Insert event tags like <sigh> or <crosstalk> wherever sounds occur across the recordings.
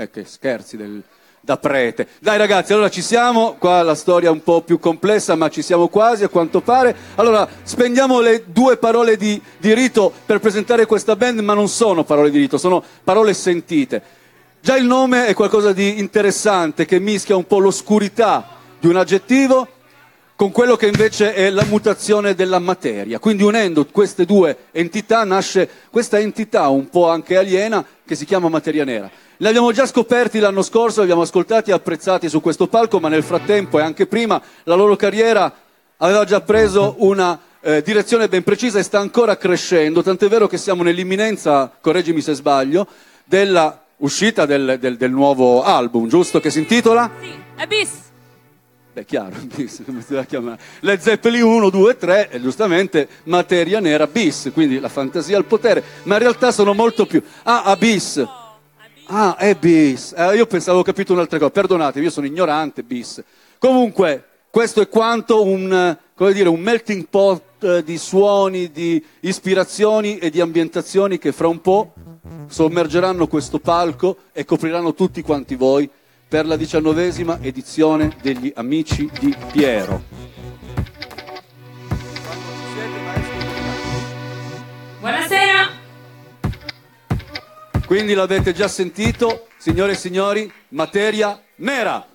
Eh, che scherzi del, da prete. Dai ragazzi, allora ci siamo, qua la storia è un po' più complessa, ma ci siamo quasi a quanto pare. Allora, spendiamo le due parole di, di rito per presentare questa band, ma non sono parole di rito, sono parole sentite. Già il nome è qualcosa di interessante che mischia un po' l'oscurità di un aggettivo con quello che invece è la mutazione della materia. Quindi unendo queste due entità nasce questa entità un po' anche aliena che si chiama materia nera. Li abbiamo già scoperti l'anno scorso, li abbiamo ascoltati e apprezzati su questo palco, ma nel frattempo e anche prima la loro carriera aveva già preso una eh, direzione ben precisa e sta ancora crescendo, tant'è vero che siamo nell'imminenza, correggimi se sbaglio, della uscita del, del, del nuovo album, giusto? Che si intitola? Sì, Abyss. Beh, chiaro, <laughs> bis, come si deve chiamare? Le Zeppeli 1, 2, 3, e giustamente materia nera bis, quindi la fantasia al potere, ma in realtà sono molto più. Ah, Abyss. Ah, è bis. Eh, io pensavo, avevo capito un'altra cosa, perdonatevi, io sono ignorante, bis. Comunque, questo è quanto un, dire, un melting pot eh, di suoni, di ispirazioni e di ambientazioni che fra un po' sommergeranno questo palco e copriranno tutti quanti voi per la diciannovesima edizione degli Amici di Piero. Buonasera. Quindi l'avete già sentito, signore e signori, materia nera.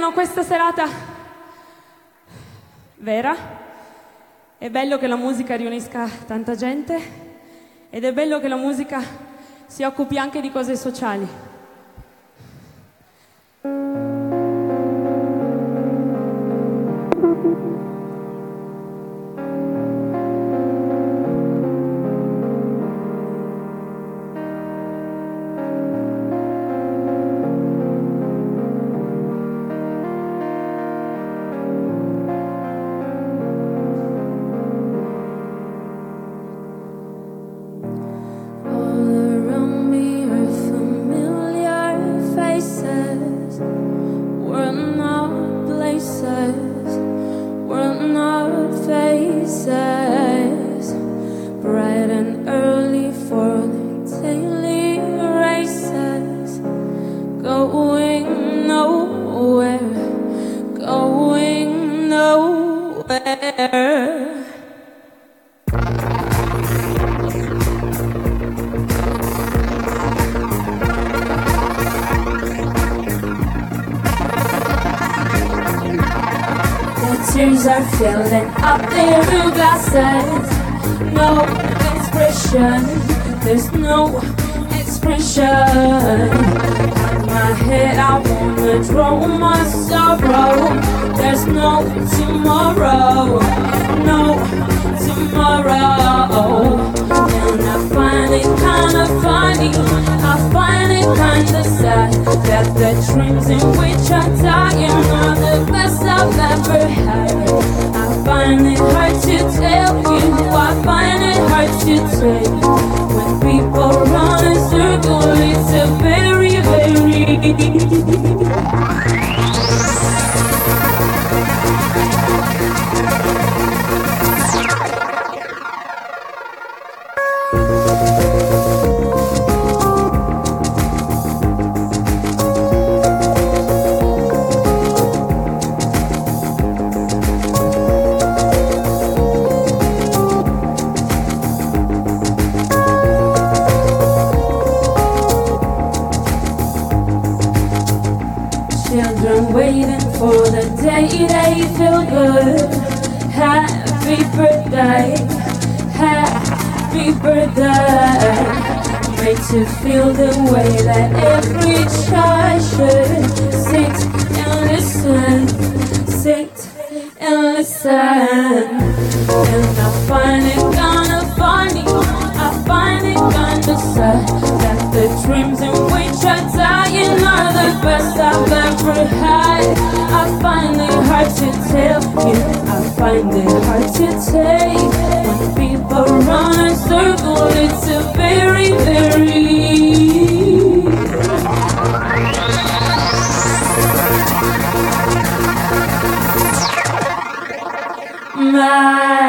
rendono questa serata vera. È bello che la musica riunisca tanta gente ed è bello che la musica si occupi anche di cose sociali. filling up their blue glasses. No expression, there's no expression. In my head, I wanna draw my sorrow. There's no tomorrow, no tomorrow. Find it kinda funny, I find it kinda sad that the dreams in which I die are the best I've ever had. I find it hard to tell you, I find it hard to take. Sit and listen. And I it kinda funny, I it kinda sad that the dreams in which I die are the best I've ever had. I find it hard to tell you, I find it hard to take. When people run in circles, it's a very, very my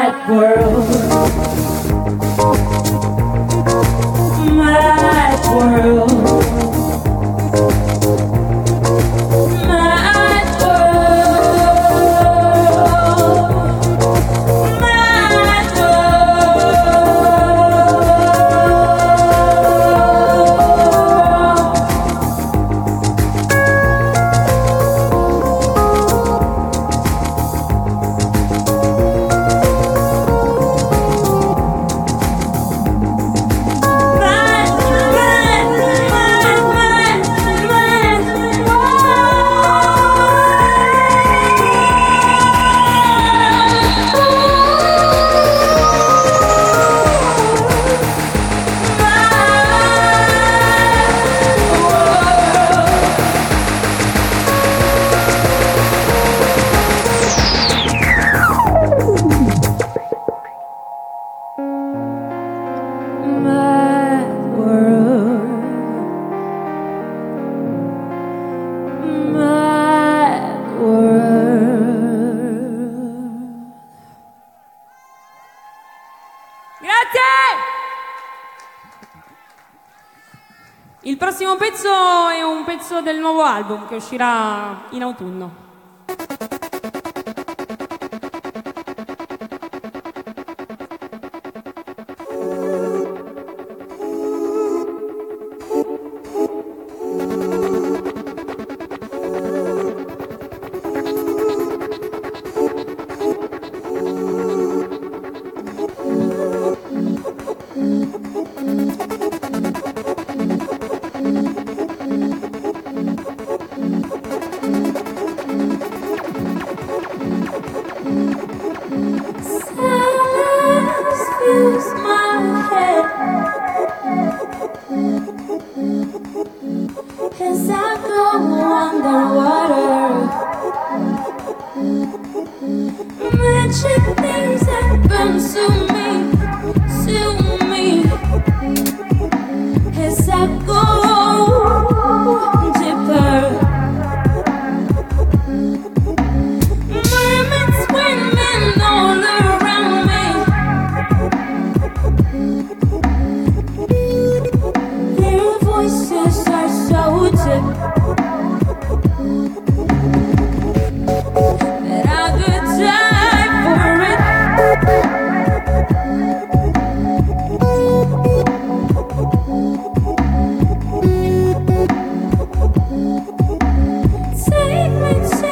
prossimo pezzo è un pezzo del nuovo album che uscirà in autunno. Take me to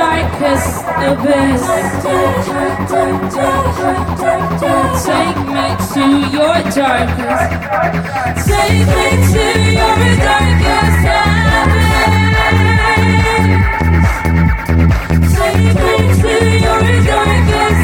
darkest abyss. Take me to your darkest. Take me to your darkest abyss. Take me to your darkest.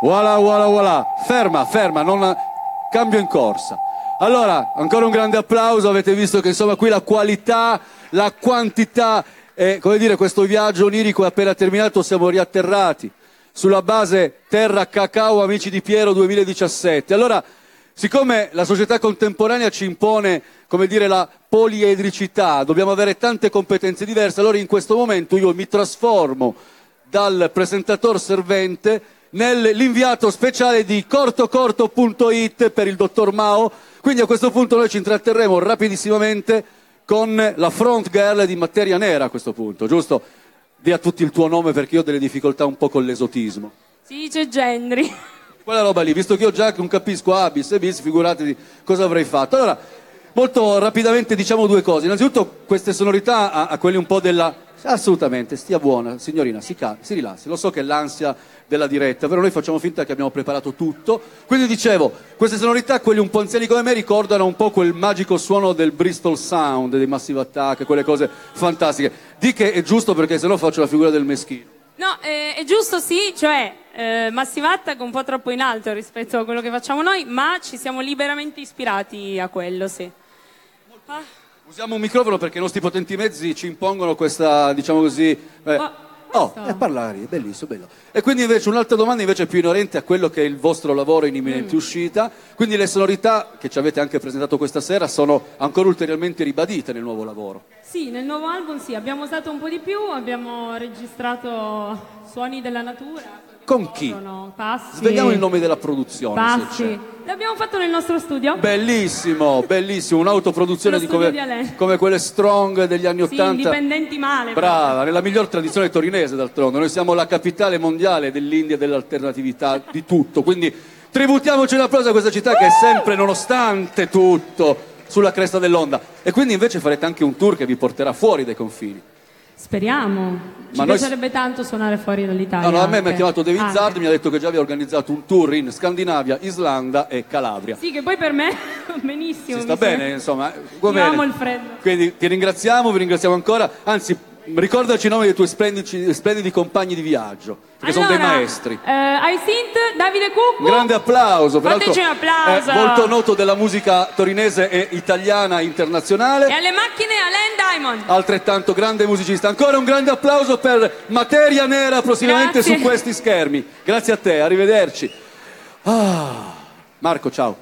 Voilà, voilà, voilà. Ferma, ferma, non cambio in corsa. Allora, ancora un grande applauso, avete visto che insomma qui la qualità, la quantità, e come dire, questo viaggio onirico è appena terminato, siamo riatterrati sulla base Terra Cacao Amici di Piero 2017. Allora, siccome la società contemporanea ci impone, come dire, la poliedricità, dobbiamo avere tante competenze diverse, allora in questo momento io mi trasformo dal presentatore servente nell'inviato speciale di cortocorto.it per il dottor Mao. Quindi a questo punto noi ci intratterremo rapidissimamente con la front girl di Materia Nera a questo punto, giusto? Di a tutti il tuo nome perché io ho delle difficoltà un po' con l'esotismo. Si dice Gendry. Quella roba lì, visto che io già non capisco A, bis e bis, figuratevi cosa avrei fatto. Allora, molto rapidamente diciamo due cose. Innanzitutto queste sonorità a, a quelli un po' della... Assolutamente, stia buona, signorina, si, cal- si rilassi. Lo so che è l'ansia della diretta, però noi facciamo finta che abbiamo preparato tutto. Quindi dicevo, queste sonorità, quelli un po' anziani come me, ricordano un po' quel magico suono del Bristol Sound, dei Massive Attack, quelle cose fantastiche. Di che è giusto perché sennò faccio la figura del meschino. No, eh, è giusto sì, cioè eh, Massive Attack un po' troppo in alto rispetto a quello che facciamo noi, ma ci siamo liberamente ispirati a quello, sì. Ah, Usiamo un microfono perché i nostri potenti mezzi ci impongono questa, diciamo così... eh, Ma- Oh, questo- è parlare, è bellissimo, bello. E quindi invece un'altra domanda invece più inerente a quello che è il vostro lavoro in imminente Mm. uscita. Quindi le sonorità che ci avete anche presentato questa sera sono ancora ulteriormente ribadite nel nuovo lavoro. Sì, nel nuovo album sì, abbiamo usato un po' di più, abbiamo registrato suoni della natura. Con chi? Passi. Svegliamo il nome della produzione. Passi. L'abbiamo fatto nel nostro studio. Bellissimo, bellissimo, un'autoproduzione di come, di come quelle strong degli anni Sì, Ottanta. indipendenti male. Brava, nella miglior tradizione torinese d'altronde. Noi siamo la capitale mondiale dell'India e dell'alternatività di tutto. Quindi tributiamoci un applauso a questa città che è sempre, nonostante tutto, sulla cresta dell'onda. E quindi invece farete anche un tour che vi porterà fuori dai confini. Speriamo. Ci Ma noi- piacerebbe tanto suonare fuori dall'Italia. No, no, a me mi ha anche. chiamato David Anche. Zard, mi ha detto che già aveva organizzato un tour in Scandinavia, Islanda e Calabria. Sì, che poi per me <laughs> benissimo. Si sta mi sa- bene, insomma. Io bene. amo il freddo. Quindi ti ringraziamo, vi ringraziamo ancora. Anzi, ricordaci i nomi dei tuoi splendidi, splendidi compagni di viaggio, perché sono dei Allora, maestri. Eh, ai synth, Davide Cucco. Un grande applauso, peraltro Fateci un applauso. è molto noto della musica torinese e italiana internazionale. E alle macchine Alain Diamond. Altrettanto grande musicista. Ancora un grande applauso per Materia Nera prossimamente Grazie. su questi schermi. Grazie a te, arrivederci. Ah, Marco, ciao.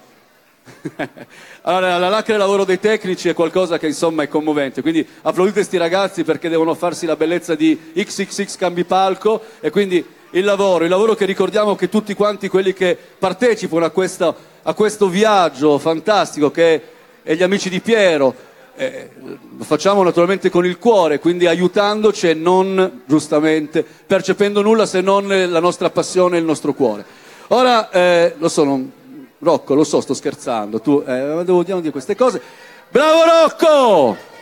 <laughs> Allora, la lacra e lavoro dei tecnici è qualcosa che insomma è commovente, quindi applaudite sti ragazzi perché devono farsi la bellezza di XXX Cambipalco e quindi il lavoro, il lavoro che ricordiamo che tutti quanti quelli che partecipano a, questa- a questo viaggio fantastico che è gli amici di Piero, eh, lo facciamo naturalmente con il cuore, quindi aiutandoci e non giustamente percependo nulla se non la nostra passione e il nostro cuore. Ora, eh, lo so, non- Rocco, lo so, sto scherzando, tu, eh, devo dire queste cose. Bravo Rocco!